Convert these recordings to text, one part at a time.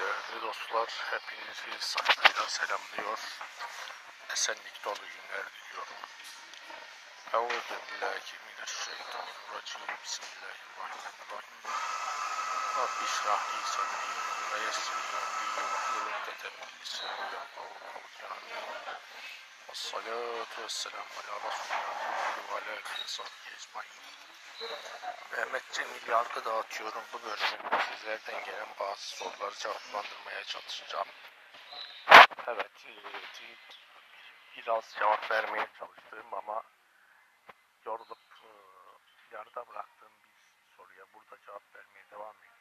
Değerli dostlar, hepinizi saygıyla selamlıyor. Esenlik dolu günler diliyorum. Euzu billahi mineşşeytanirracim. Bismillahirrahmanirrahim. Rabbi şrah li sadri ve yessir li emri ve hlul ukdeten min lisani yefkahu kavli. Vessalatu vesselamu ala Resulina ve ala alihi ve sahbihi ecmaîn. Mehmet Cemil Yargı dağıtıyorum. Bu bölümde sizlerden gelen bazı soruları cevaplandırmaya çalışacağım. Evet, e, biraz cevap vermeye çalıştım ama yorulup e, yarıda bıraktığım bir soruya burada cevap vermeye devam edeyim.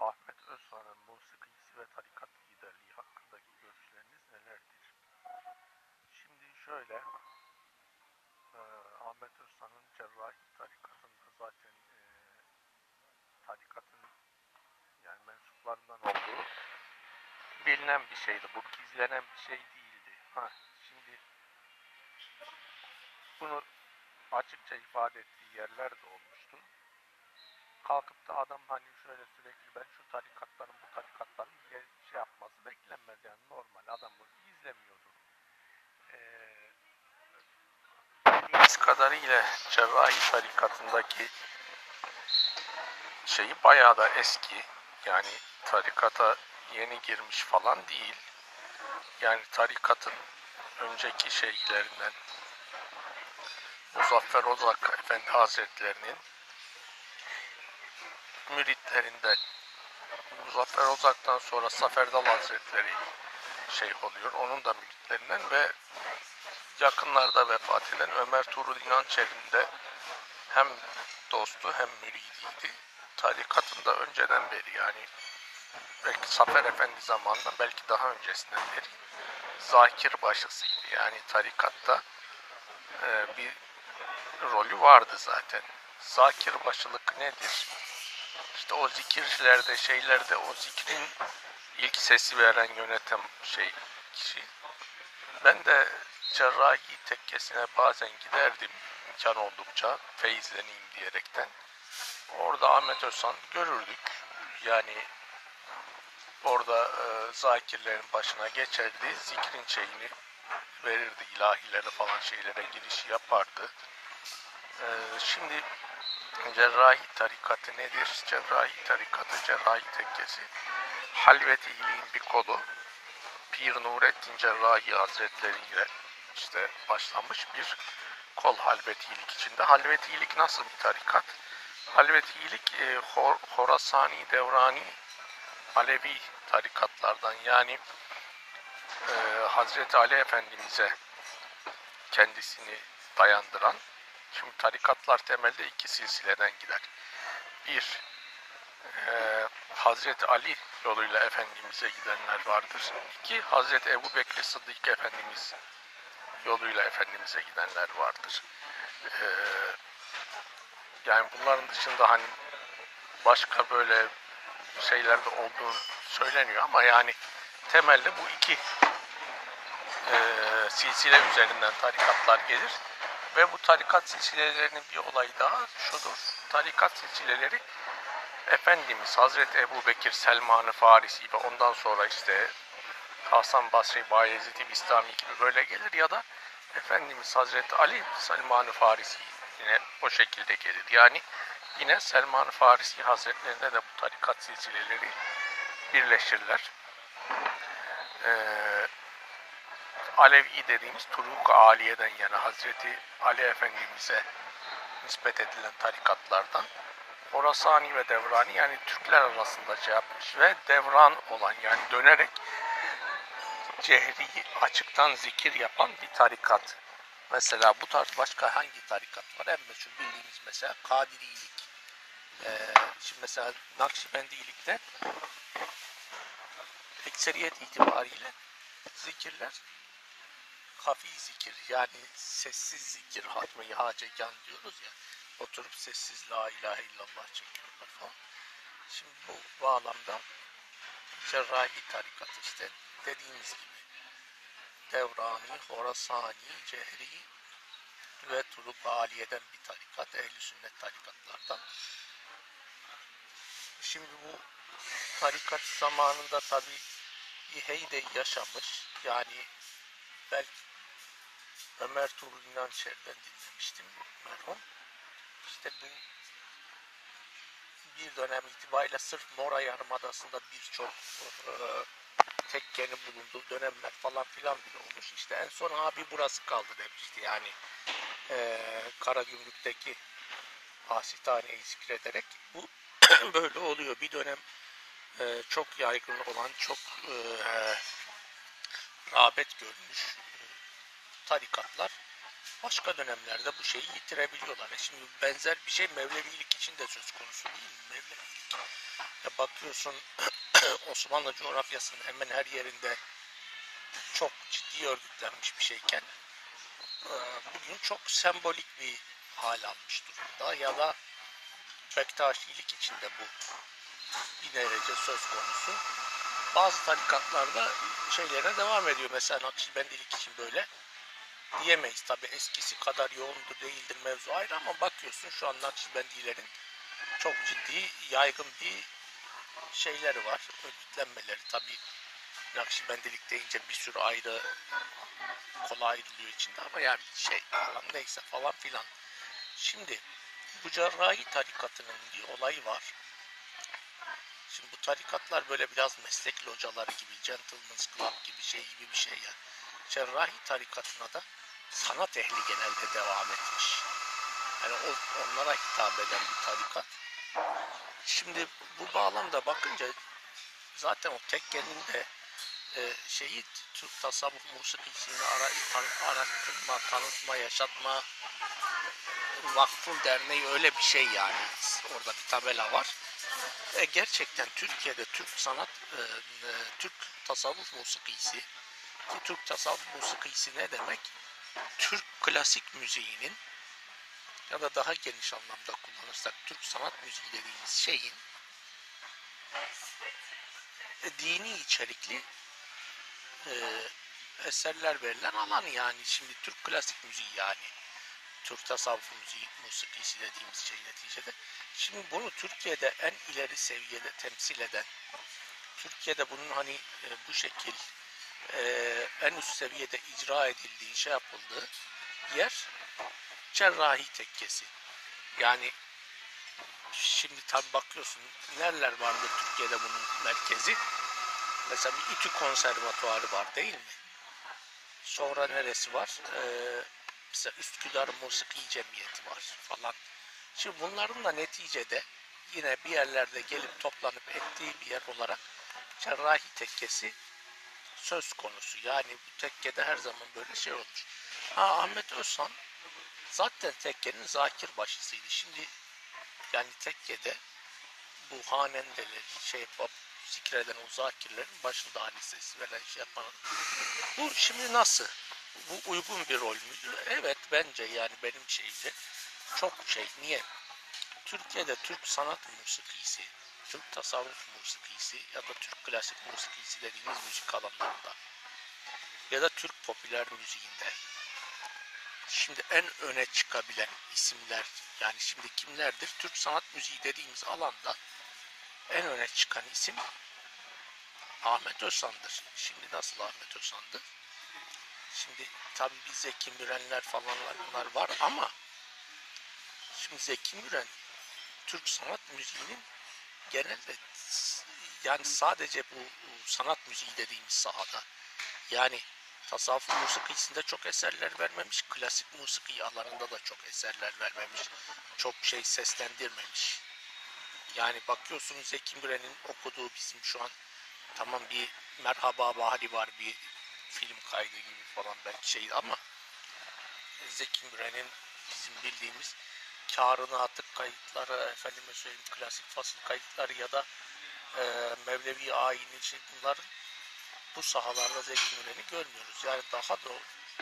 Ahmet Özhan'ın musikisi ve tarikat liderliği hakkındaki görüşleriniz nelerdir? Şimdi şöyle, e, Ahmet Özhan'ın cerrahi tarikatında zaten e, tarikatın yani mensuplarından olduğu bilinen bir şeydi. Bu gizlenen bir şey değildi. Ha, şimdi bunu açıkça ifade ettiği yerler de olmuştu. Kalkıp da adam hani şöyle sürekli ben şu tarikatların bu tarikatların şey yapması beklenmez yani normal adam bunu gizlemiyordu. Eee bildiğimiz kadarıyla cerrahi tarikatındaki şeyi bayağı da eski. Yani tarikata yeni girmiş falan değil. Yani tarikatın önceki şeyhlerinden Muzaffer Ozak Efendi Hazretlerinin müritlerinden Muzaffer Ozak'tan sonra Saferdal Hazretleri şey oluyor. Onun da müritlerinden ve yakınlarda vefat eden Ömer Tuğrul İnançer'in de hem dostu hem müridiydi. Tarikatında önceden beri yani belki Safer Efendi zamanında belki daha öncesinden beri zakir başısıydı. Yani tarikatta e, bir rolü vardı zaten. Zakir başılık nedir? İşte o zikirlerde şeylerde o zikrin ilk sesi veren yönetim şey kişi. Ben de cerrahi tekkesine bazen giderdim imkan oldukça feyizleneyim diyerekten. Orada Ahmet Özhan görürdük. Yani orada e, zakirlerin başına geçerdi. Zikrin şeyini verirdi. ilahilere falan şeylere girişi yapardı. E, şimdi cerrahi tarikatı nedir? Cerrahi tarikatı, cerrahi tekkesi. Halvet iyiliğin bir kolu. Pir Nurettin Cerrahi Hazretleri ile işte başlamış bir kol halvetilik içinde. Halvetilik nasıl bir tarikat? Halvetilik e, Hor Horasani, Devrani, Alevi tarikatlardan yani e, Hazreti Ali Efendimiz'e kendisini dayandıran şimdi tarikatlar temelde iki silsileden gider. Bir, e, Hazreti Ali yoluyla Efendimiz'e gidenler vardır. İki, Hazreti Ebu Bekir Sıddık Efendimiz yoluyla Efendimiz'e gidenler vardır. Ee, yani bunların dışında hani başka böyle şeylerde olduğu söyleniyor ama yani temelde bu iki e, silsile üzerinden tarikatlar gelir ve bu tarikat silsilelerinin bir olayı daha şudur. Tarikat silsileleri Efendimiz Hazreti Ebu Bekir Selman-ı Farisi ve ondan sonra işte Hasan Basri, Bayezid-i Bistami gibi böyle gelir ya da Efendimiz Hazreti Ali Selman-ı Farisi yine o şekilde gelir. Yani yine Selman-ı Farisi Hazretlerinde de bu tarikat silsileleri birleşirler. Ee, Alevi dediğimiz Turuk-u Aliye'den yani Hazreti Ali Efendimiz'e nispet edilen tarikatlardan Orasani ve Devrani yani Türkler arasında şey yapmış ve devran olan yani dönerek cehri açıktan zikir yapan bir tarikat. Mesela bu tarz başka hangi tarikat var? En meşhur bildiğimiz mesela Kadirilik. Ee, şimdi mesela Nakşibendilikte ekseriyet itibariyle zikirler hafi zikir yani sessiz zikir hatmi hacegan diyoruz ya oturup sessiz la ilahe illallah çekiyorlar falan. Şimdi bu bağlamda cerrahi tarikat işte dediğimiz gibi Devrani, Horasani, Cehri ve Turuk Aliye'den bir tarikat, ehli sünnet tarikatlardan. Şimdi bu tarikat zamanında tabi bir heyde yaşamış. Yani ben Ömer Tuğrul İnançer'den dinlemiştim merhum. İşte bu bir dönem itibariyle sırf Mora Yarımadası'nda birçok e, tekkenin bulunduğu dönemler falan filan bile olmuş. İşte en son abi burası kaldı demişti. Yani e, Karagümrük'teki Asitane'yi zikrederek bu böyle oluyor. Bir dönem e, çok yaygın olan, çok e, rağbet görmüş e, tarikatlar başka dönemlerde bu şeyi yitirebiliyorlar. E şimdi benzer bir şey Mevlevilik için de söz konusu değil mi? Mevlevilik. Ya bakıyorsun Osmanlı coğrafyasının hemen her yerinde çok ciddi örgütlenmiş bir şeyken e, bugün çok sembolik bir hal almış durumda ya da Bektaşilik içinde bu bir derece söz konusu. Bazı tarikatlarda şeylere devam ediyor. Mesela Nakşibendilik için böyle diyemeyiz. Tabi eskisi kadar yoğundur değildir mevzu ayrı ama bakıyorsun şu an Nakşibendilerin çok ciddi yaygın bir şeyleri var. Örgütlenmeleri tabi Nakşibendilik deyince bir sürü ayrı kolay ayrılıyor içinde ama yani şey falan neyse falan filan. Şimdi bu cerrahi tarikatının bir olayı var. Şimdi bu tarikatlar böyle biraz meslek locaları gibi, gentleman's club gibi şey gibi bir şey ya. Cerrahi tarikatına da sanat ehli genelde devam etmiş. Yani onlara hitap eden bir tarikat. Şimdi bu bağlamda bakınca zaten o tekkenin de e, şeyi Türk tasavvuf musikisini ara, tan, tanıtma, yaşatma vakfı derneği öyle bir şey yani. Orada bir tabela var. E, gerçekten Türkiye'de Türk sanat, e, e, Türk tasavvuf musikisi ki Türk tasavvuf musikisi ne demek? Türk klasik müziğinin ya da daha geniş anlamda kullanırsak Türk sanat müziği dediğimiz şeyin e, dini içerikli e, eserler verilen alan yani şimdi Türk klasik müziği yani Türk tasavvuf müziği musikisi dediğimiz şey neticede. Şimdi bunu Türkiye'de en ileri seviyede temsil eden Türkiye'de bunun hani e, bu şekil e, en üst seviyede icra edildiği, şey yapıldığı yer cerrahi tekkesi. Yani şimdi tabi bakıyorsun nereler vardır Türkiye'de bunun merkezi. Mesela bir İTÜ konservatuarı var değil mi? Sonra neresi var? Ee, mesela Üsküdar Musiki Cemiyeti var falan. Şimdi bunların da neticede yine bir yerlerde gelip toplanıp ettiği bir yer olarak cerrahi tekkesi söz konusu. Yani bu tekkede her zaman böyle şey olmuş. Ha Ahmet Özhan zaten tekkenin zakir başısıydı. Şimdi yani tekkede bu hanendeleri şey zikreden o zakirlerin başında ses veren şey yapan. Bu şimdi nasıl? Bu uygun bir rol müydü? Evet bence yani benim şeyimde çok şey. Niye? Türkiye'de Türk sanat musikisi, Türk tasavvuf musikisi ya da Türk klasik musikisi dediğimiz müzik alanlarında ya da Türk popüler müziğinde şimdi en öne çıkabilen isimler yani şimdi kimlerdir? Türk sanat müziği dediğimiz alanda en öne çıkan isim Ahmet Özsan'dır. Şimdi nasıl Ahmet Özsan'dır? Şimdi tabii bir Zeki Mürenler falanlar var ama şimdi Zeki Müren Türk sanat müziğinin genelde yani sadece bu sanat müziği dediğimiz sahada yani tasavvuf musikisinde çok eserler vermemiş, klasik musiki alanında da çok eserler vermemiş, çok şey seslendirmemiş. Yani bakıyorsunuz Zeki Müren'in okuduğu bizim şu an tamam bir Merhaba Bahri var bir film kaydı gibi falan belki şey ama Zeki Müren'in bizim bildiğimiz karını atık kayıtları, efendime söyleyeyim klasik fasıl kayıtları ya da e, Mevlevi ayini şey bunların bu sahalarda Zeki Müren'i görmüyoruz. Yani daha da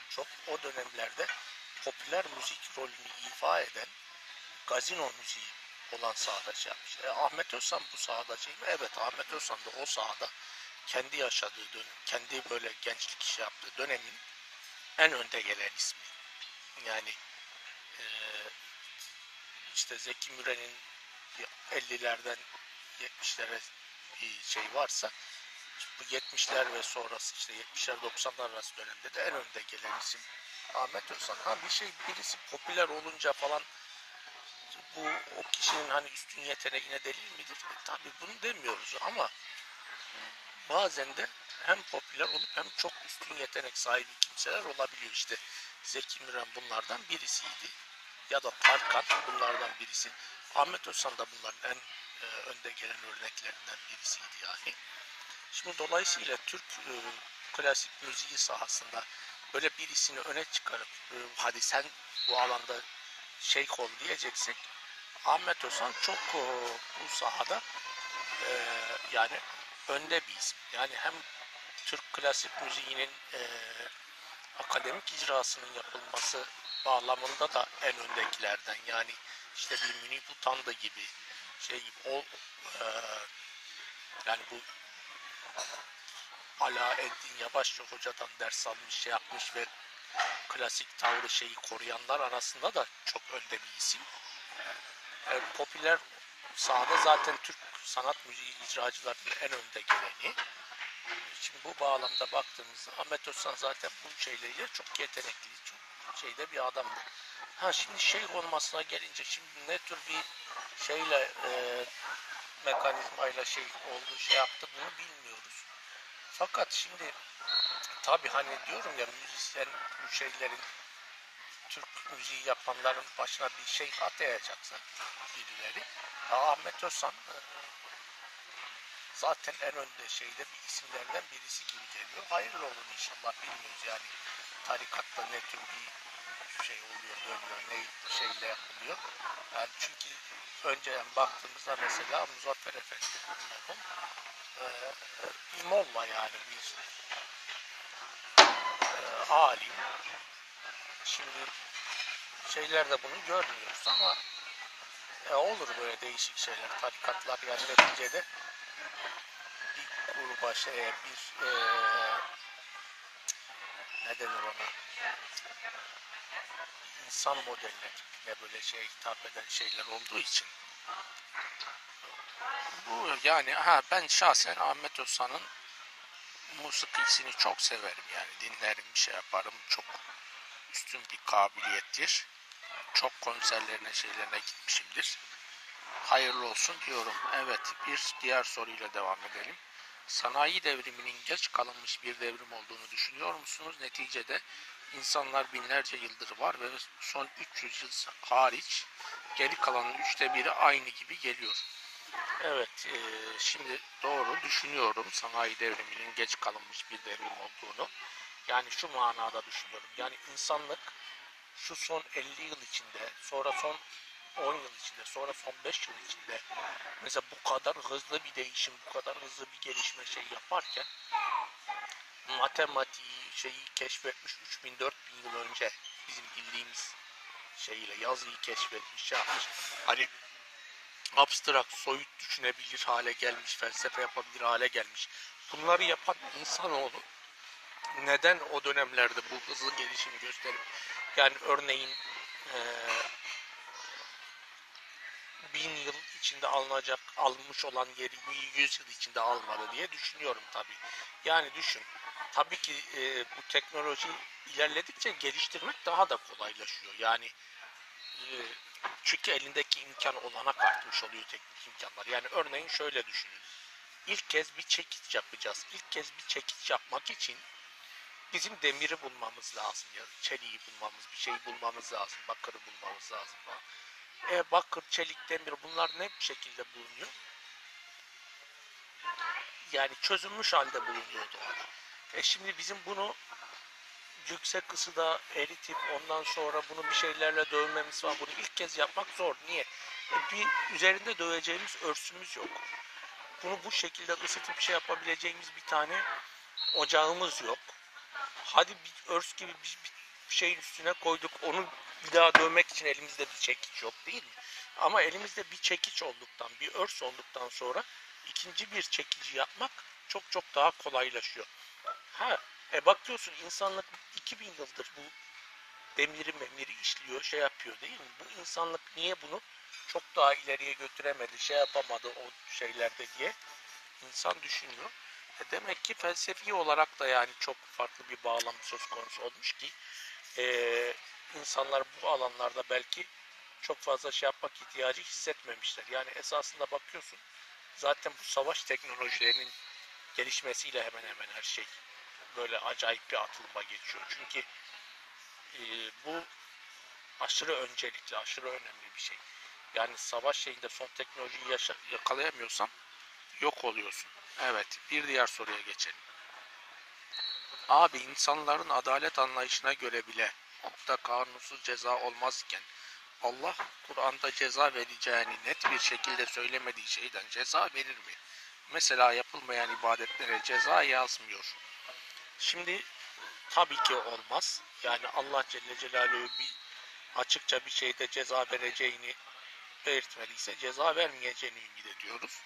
çok o dönemlerde popüler müzik rolünü ifa eden gazino müziği olan sahada şey yapmış. E, Ahmet Özsan bu sahada şey mi? Evet Ahmet Özsan da o sahada kendi yaşadığı dönem, kendi böyle gençlik işi yaptığı dönemin en önde gelen ismi. Yani e, işte Zeki Müren'in 50'lerden 70'lere bir şey varsa bu 70'ler ve sonrası işte 70'ler 90'lar arası dönemde de en önde gelen isim Ahmet Özhan. Ha bir şey birisi popüler olunca falan bu o kişinin hani üstün yeteneğine delil midir? E, tabii bunu demiyoruz ama bazen de hem popüler olup hem çok üstün yetenek sahibi kimseler olabiliyor işte. Zeki Müren bunlardan birisiydi. Ya da Tarkan bunlardan birisi. Ahmet Özhan da bunların en e, önde gelen örneklerinden birisiydi yani. Şimdi dolayısıyla Türk e, klasik müziği sahasında böyle birisini öne çıkarıp e, hadi sen bu alanda şeyh ol diyeceksek Ahmet Özhan çok e, bu sahada e, yani önde bir isim. Yani hem Türk klasik müziğinin e, akademik icrasının yapılması bağlamında da en öndekilerden. Yani işte bir Münir Butanda gibi şey gibi o e, yani bu Alaeddin Yavaşçı hocadan ders almış şey yapmış ve klasik tavrı şeyi koruyanlar arasında da çok önde bir isim. E, popüler sahada zaten Türk sanat müziği icracılarının en önde geleni. Şimdi bu bağlamda baktığımızda Ahmet Özsan zaten bu şeyleriyle çok yetenekli, çok şeyde bir adamdı. Ha şimdi şeyh olmasına gelince şimdi ne tür bir şeyle e, mekanizmayla şey oldu şey yaptı bunu bilmiyoruz. Fakat şimdi tabi hani diyorum ya müzisyen bu şeylerin Türk müziği yapanların başına bir şey atayacaksa birileri Ahmet Özsan e, zaten en önde şeyde bir isimlerden birisi gibi geliyor. Hayırlı olun inşallah bilmiyoruz yani tarikatta ne tür bir şey oluyor, dönüyor, ne şeyle yapılıyor. Yani çünkü önceden baktığımızda mesela Muzaffer Efendi merhum e, bir molla yani bir e, alim. Şimdi şeylerde bunu görmüyoruz ama e, olur böyle değişik şeyler. Tarikatlar yani neticede gruba şeye bir e, ne denir ona? İnsan modeline böyle şey hitap eden şeyler olduğu için. Bu yani ha ben şahsen Ahmet Özhan'ın musikisini çok severim yani. Dinlerim şey yaparım. Çok üstün bir kabiliyettir. Çok konserlerine şeylerine gitmişimdir. Hayırlı olsun diyorum. Evet bir diğer soruyla devam edelim sanayi devriminin geç kalınmış bir devrim olduğunu düşünüyor musunuz neticede insanlar binlerce yıldır var ve son 300 yıl hariç geri kalanın üçte biri aynı gibi geliyor. Evet, e, şimdi doğru düşünüyorum sanayi devriminin geç kalınmış bir devrim olduğunu. Yani şu manada düşünüyorum. Yani insanlık şu son 50 yıl içinde, sonra son 10 yıl içinde, sonra son 5 yıl içinde mesela bu kadar hızlı bir değişim, bu kadar hızlı bir gelişme şey yaparken matematiği şeyi keşfetmiş 3000 4000 yıl önce bizim bildiğimiz şeyle yazıyı keşfetmiş şey yapmış. Hani abstrakt soyut düşünebilir hale gelmiş felsefe yapabilir hale gelmiş. Bunları yapan insanoğlu neden o dönemlerde bu hızlı gelişimi gösterip yani örneğin e, bin yıl içinde alınacak almış olan yeri 100 yıl içinde almadı diye düşünüyorum tabi. Yani düşün tabii ki e, bu teknoloji ilerledikçe geliştirmek daha da kolaylaşıyor. Yani e, çünkü elindeki imkan olanak artmış oluyor teknik imkanlar. Yani örneğin şöyle düşünün. İlk kez bir çekiç yapacağız. İlk kez bir çekiç yapmak için bizim demiri bulmamız lazım ya çeliği bulmamız, bir şey bulmamız lazım, bakırı bulmamız lazım. E, bakır, çelik, demir bunlar ne bir şekilde bulunuyor? Yani çözülmüş halde bulunuyordular. E şimdi bizim bunu yüksek ısıda eritip ondan sonra bunu bir şeylerle dövmemiz var. Bunu ilk kez yapmak zor. Niye? E bir üzerinde döveceğimiz örsümüz yok. Bunu bu şekilde ısıtıp şey yapabileceğimiz bir tane ocağımız yok. Hadi bir örs gibi bir, bir şeyin üstüne koyduk. Onu bir daha dövmek için elimizde bir çekiç yok değil mi? Ama elimizde bir çekiç olduktan, bir örs olduktan sonra ikinci bir çekici yapmak çok çok daha kolaylaşıyor. Ha, e bakıyorsun insanlık 2000 yıldır bu demiri memiri işliyor, şey yapıyor değil mi? Bu insanlık niye bunu çok daha ileriye götüremedi, şey yapamadı o şeylerde diye İnsan düşünüyor. E demek ki felsefi olarak da yani çok farklı bir bağlam söz konusu olmuş ki e, insanlar bu alanlarda belki çok fazla şey yapmak ihtiyacı hissetmemişler. Yani esasında bakıyorsun zaten bu savaş teknolojilerinin gelişmesiyle hemen hemen her şey böyle acayip bir atılıma geçiyor. Çünkü e, bu aşırı öncelikli, aşırı önemli bir şey. Yani savaş şeyinde son teknolojiyi yaşa, yakalayamıyorsan yok oluyorsun. Evet, bir diğer soruya geçelim. Abi insanların adalet anlayışına göre bile hukukta kanunsuz ceza olmazken Allah Kur'an'da ceza vereceğini net bir şekilde söylemediği şeyden ceza verir mi? Mesela yapılmayan ibadetlere ceza yazmıyor. Şimdi tabii ki olmaz. Yani Allah Celle Celaluhu bir açıkça bir şeyde ceza vereceğini belirtmediyse ceza vermeyeceğini ümit ediyoruz.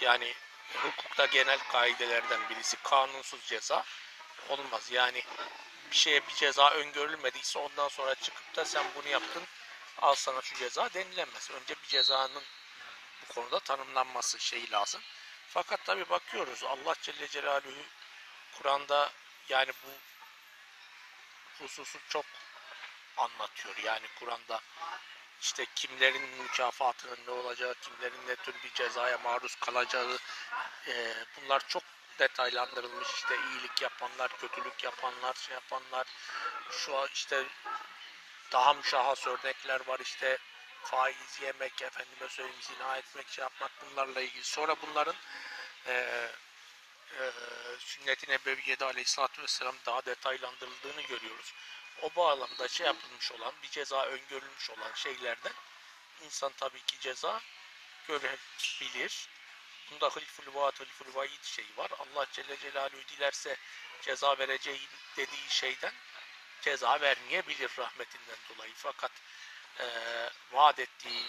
Yani hukukta genel kaidelerden birisi kanunsuz ceza olmaz. Yani bir şeye bir ceza öngörülmediyse ondan sonra çıkıp da sen bunu yaptın al sana şu ceza denilemez. Önce bir cezanın bu konuda tanımlanması şeyi lazım. Fakat tabi bakıyoruz Allah Celle Celaluhu Kur'an'da yani bu hususu çok anlatıyor. Yani Kur'an'da işte kimlerin mükafatının ne olacağı, kimlerin ne tür bir cezaya maruz kalacağı e, bunlar çok detaylandırılmış. İşte iyilik yapanlar, kötülük yapanlar, şey yapanlar şu an işte daha müşahhas örnekler var işte faiz yemek, efendime söyleyeyim zina etmek, şey yapmak bunlarla ilgili. Sonra bunların e, e, sünnet-i nebeviyede vesselam daha detaylandırıldığını görüyoruz. O bağlamda şey yapılmış olan, bir ceza öngörülmüş olan şeylerden insan tabii ki ceza görebilir. Bunda hılful vaat, hılful vaid şeyi var. Allah Celle Celaluhu dilerse ceza vereceği dediği şeyden ceza vermeyebilir rahmetinden dolayı. Fakat e, vaat ettiği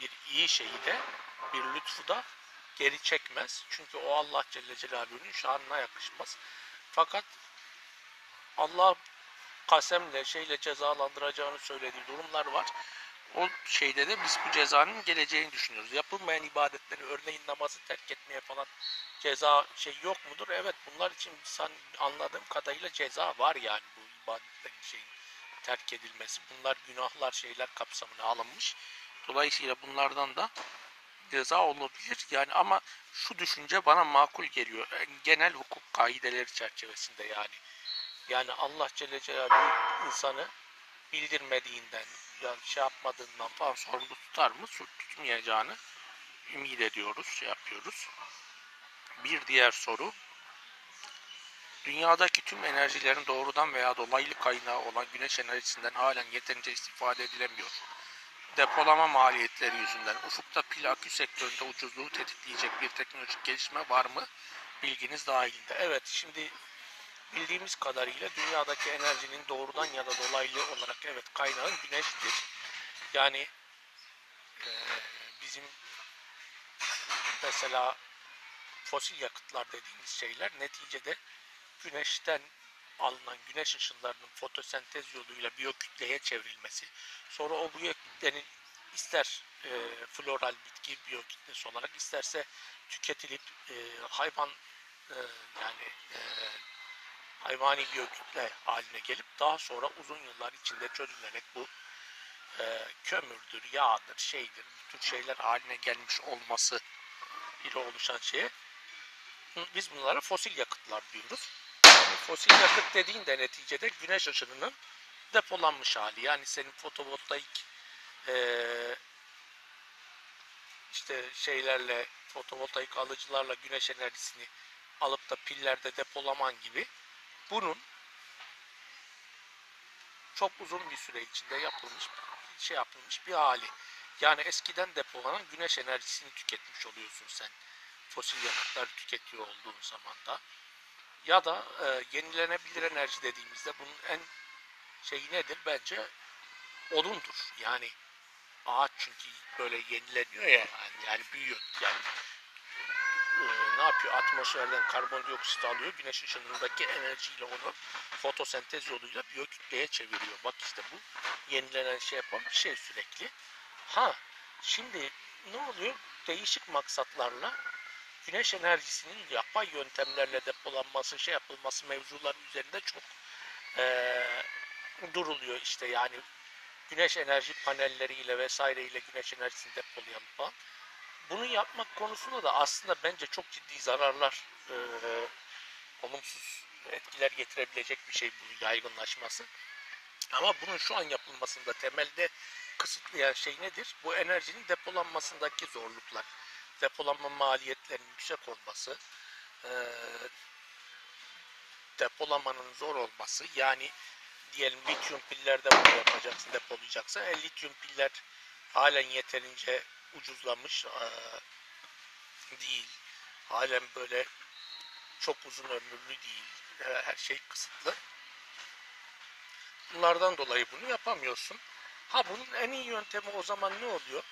bir iyi şeyi de bir lütfu da geri çekmez. Çünkü o Allah Celle Celaluhu'nun şanına yakışmaz. Fakat Allah kasemle şeyle cezalandıracağını söylediği durumlar var. O şeyde de biz bu cezanın geleceğini düşünüyoruz. Yapılmayan ibadetleri örneğin namazı terk etmeye falan ceza şey yok mudur? Evet bunlar için insan anladığım kadarıyla ceza var yani bu ibadetlerin şeyin terk edilmesi. Bunlar günahlar şeyler kapsamına alınmış. Dolayısıyla bunlardan da ceza olabilir. Yani ama şu düşünce bana makul geliyor. Yani genel hukuk kaideleri çerçevesinde yani. Yani Allah Celle Celaluhu insanı bildirmediğinden ya şey yapmadığından falan sorumlu tutar mı? Tutmayacağını ümit ediyoruz, şey yapıyoruz. Bir diğer soru. Dünyadaki tüm enerjilerin doğrudan veya dolaylı kaynağı olan güneş enerjisinden halen yeterince istifade edilemiyor. Depolama maliyetleri yüzünden ufukta pil akü sektöründe ucuzluğu tetikleyecek bir teknolojik gelişme var mı? Bilginiz dahilinde. Evet şimdi bildiğimiz kadarıyla dünyadaki enerjinin doğrudan ya da dolaylı olarak evet kaynağı güneştir. Yani e, bizim mesela fosil yakıtlar dediğimiz şeyler neticede güneşten alınan güneş ışınlarının fotosentez yoluyla biyokütleye çevrilmesi, sonra o biyokütlenin ister e, floral bitki biyokütlesi olarak isterse tüketilip e, hayvan e, yani e, hayvani biyokütle haline gelip daha sonra uzun yıllar içinde çözülerek bu e, kömürdür, yağdır, şeydir, bu tür şeyler haline gelmiş olması ile oluşan şeye biz bunlara fosil yakıtlar diyoruz. Yani fosil yakıt dediğin de neticede güneş ışınının depolanmış hali. Yani senin fotovoltaik e, işte şeylerle fotovoltaik alıcılarla güneş enerjisini alıp da pillerde depolaman gibi bunun çok uzun bir süre içinde yapılmış şey yapılmış bir hali. Yani eskiden depolanan güneş enerjisini tüketmiş oluyorsun sen. Fosil yakıtları tüketiyor olduğun zaman da. Ya da e, yenilenebilir enerji dediğimizde bunun en şeyi nedir? Bence odundur. Yani ağaç çünkü böyle yenileniyor ya yani, yani büyüyor. Yani yapıyor? Atmosferden karbondioksit alıyor. Güneş ışınındaki enerjiyle onu fotosentez yoluyla biyokütleye çeviriyor. Bak işte bu yenilenen şey yapan bir şey sürekli. Ha şimdi ne oluyor? Değişik maksatlarla güneş enerjisinin yapay yöntemlerle depolanması, şey yapılması mevzuları üzerinde çok eee, duruluyor işte yani güneş enerji panelleriyle vesaireyle güneş enerjisini depolayan falan. Bunu yapmak konusunda da aslında bence çok ciddi zararlar, eee, olumsuz etkiler getirebilecek bir şey bu yaygınlaşması. Ama bunun şu an yapılmasında temelde kısıtlayan şey nedir? Bu enerjinin depolanmasındaki zorluklar. Depolanma maliyetlerinin yüksek olması, eee, depolamanın zor olması. Yani diyelim lityum pillerde bunu yapacaksın, depolayacaksın. E, lityum piller halen yeterince ucuzlamış eee, değil. Halen böyle çok uzun ömürlü değil. E, Her şey kısıtlı. Bunlardan dolayı bunu yapamıyorsun. Ha bunun en iyi yöntemi o zaman ne oluyor?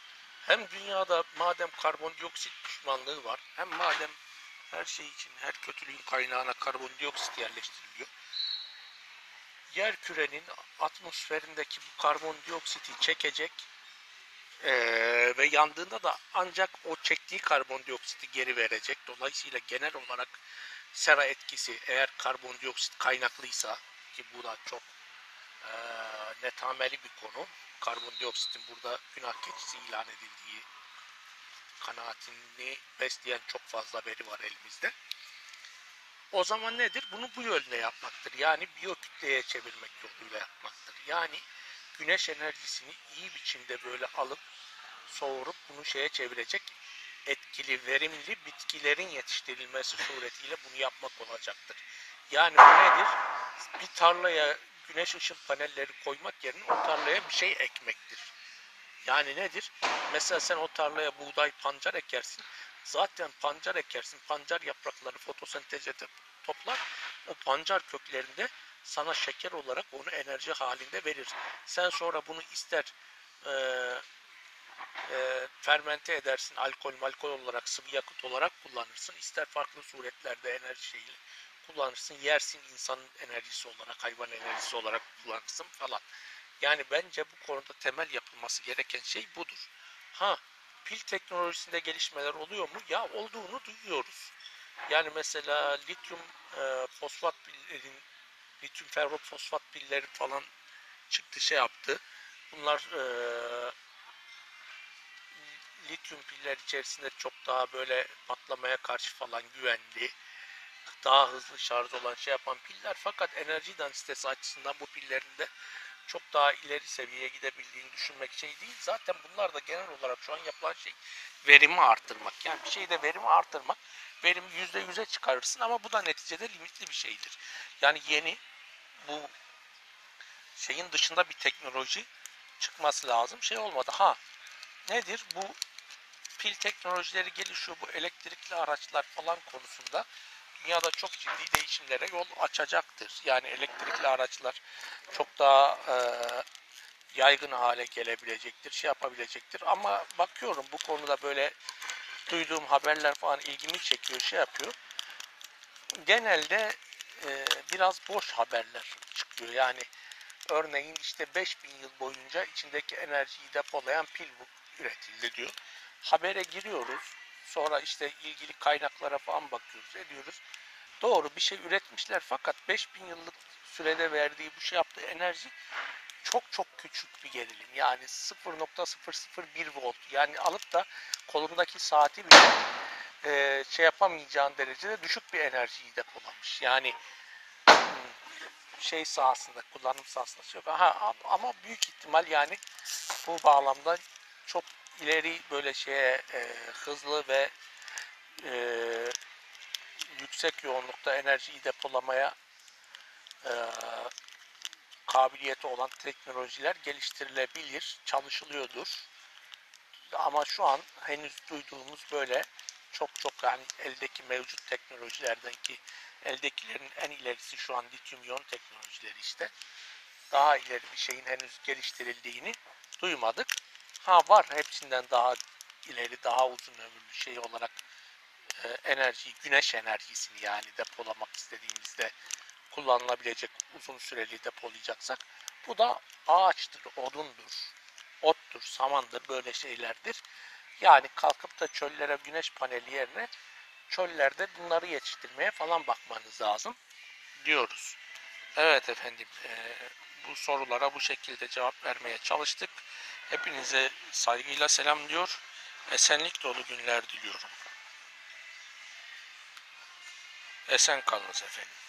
Hem dünyada madem karbondioksit düşmanlığı var, hem madem her şey için, her kötülüğün kaynağına karbondioksit yerleştiriliyor. Yer kürenin atmosferindeki bu karbondioksiti çekecek eee, ve yandığında da ancak o çektiği karbondioksiti geri verecek. Dolayısıyla genel olarak sera etkisi eğer karbondioksit kaynaklıysa ki bu da çok eee netameli bir konu. Karbondioksitin burada günah keçisi ilan edildiği kanaatini besleyen çok fazla veri var elimizde. O zaman nedir? Bunu bu yönde yapmaktır. Yani biyokütleye çevirmek yoluyla yapmaktır. Yani güneş enerjisini iyi biçimde böyle alıp soğurup bunu şeye çevirecek etkili, verimli bitkilerin yetiştirilmesi suretiyle bunu yapmak olacaktır. Yani bu nedir? Bir tarlaya güneş ışın panelleri koymak yerine o tarlaya bir şey ekmektir. Yani nedir? Mesela sen o tarlaya buğday pancar ekersin. Zaten pancar ekersin. Pancar yaprakları fotosentez edip toplar. O pancar köklerinde sana şeker olarak onu enerji halinde verir. Sen sonra bunu ister e, fermente edersin alkol malkol olarak sıvı yakıt olarak kullanırsın. İster farklı suretlerde enerji şeyi kullanırsın. Yersin insanın enerjisi olarak, hayvan enerjisi olarak kullanırsın falan. Yani bence bu konuda temel yapılması gereken şey budur. Ha pil teknolojisinde gelişmeler oluyor mu? Ya olduğunu duyuyoruz. Yani mesela lityum e, fosfat pillerin, lityum ferrofosfat pilleri falan çıktı şey yaptı. Bunlar e, lityum piller içerisinde çok daha böyle patlamaya karşı falan güvenli, daha hızlı şarj olan şey yapan piller fakat enerji densitesi açısından bu pillerin de çok daha ileri seviyeye gidebildiğini düşünmek şey değil. Zaten bunlar da genel olarak şu an yapılan şey verimi arttırmak. Yani bir şeyde verimi arttırmak. Yüzde yüze çıkarırsın ama bu da neticede limitli bir şeydir. Yani yeni bu şeyin dışında bir teknoloji çıkması lazım. Şey olmadı. Ha nedir? Bu pil teknolojileri gelişiyor. Bu elektrikli araçlar falan konusunda dünyada çok ciddi değişimlere yol açacaktır. Yani elektrikli araçlar çok daha e, yaygın hale gelebilecektir, şey yapabilecektir. Ama bakıyorum bu konuda böyle duyduğum haberler falan ilgimi çekiyor, şey yapıyor. Genelde e, biraz boş haberler çıkıyor. Yani örneğin işte 5000 yıl boyunca içindeki enerjiyi depolayan pil bu üretildi diyor. Habere giriyoruz. Sonra işte ilgili kaynaklara falan bakıyoruz, ediyoruz. Doğru bir şey üretmişler fakat 5000 yıllık sürede verdiği bu şey yaptığı enerji çok çok küçük bir gerilim. Yani 0.001 volt. Yani alıp da kolundaki saati bile e, şey yapamayacağın derecede düşük bir enerjiyi depolamış. Yani hmm, şey sahasında, kullanım sahasında şey yok. Aha, ama büyük ihtimal yani bu bağlamda çok ileri böyle şeye e, hızlı ve e, yüksek yoğunlukta enerjiyi depolamaya e, kabiliyeti olan teknolojiler geliştirilebilir, çalışılıyordur. Ama şu an henüz duyduğumuz böyle çok çok yani eldeki mevcut teknolojilerden ki eldekilerin en ilerisi şu an lityum iyon teknolojileri işte. Daha ileri bir şeyin henüz geliştirildiğini duymadık. Ha var hepsinden daha ileri, daha uzun ömürlü şey olarak e, enerjiyi, güneş enerjisini yani depolamak istediğimizde kullanılabilecek uzun süreli depolayacaksak bu da ağaçtır, odundur, ottur, samandır böyle şeylerdir. Yani kalkıp da çöllere güneş paneli yerine çöllerde bunları yetiştirmeye falan bakmanız lazım diyoruz. Evet efendim e, bu sorulara bu şekilde cevap vermeye çalıştık. Hepinize saygıyla selam diyor. Esenlik dolu günler diliyorum. Esen kalınız efendim.